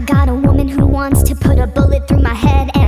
I got a woman who wants to put a bullet through my head.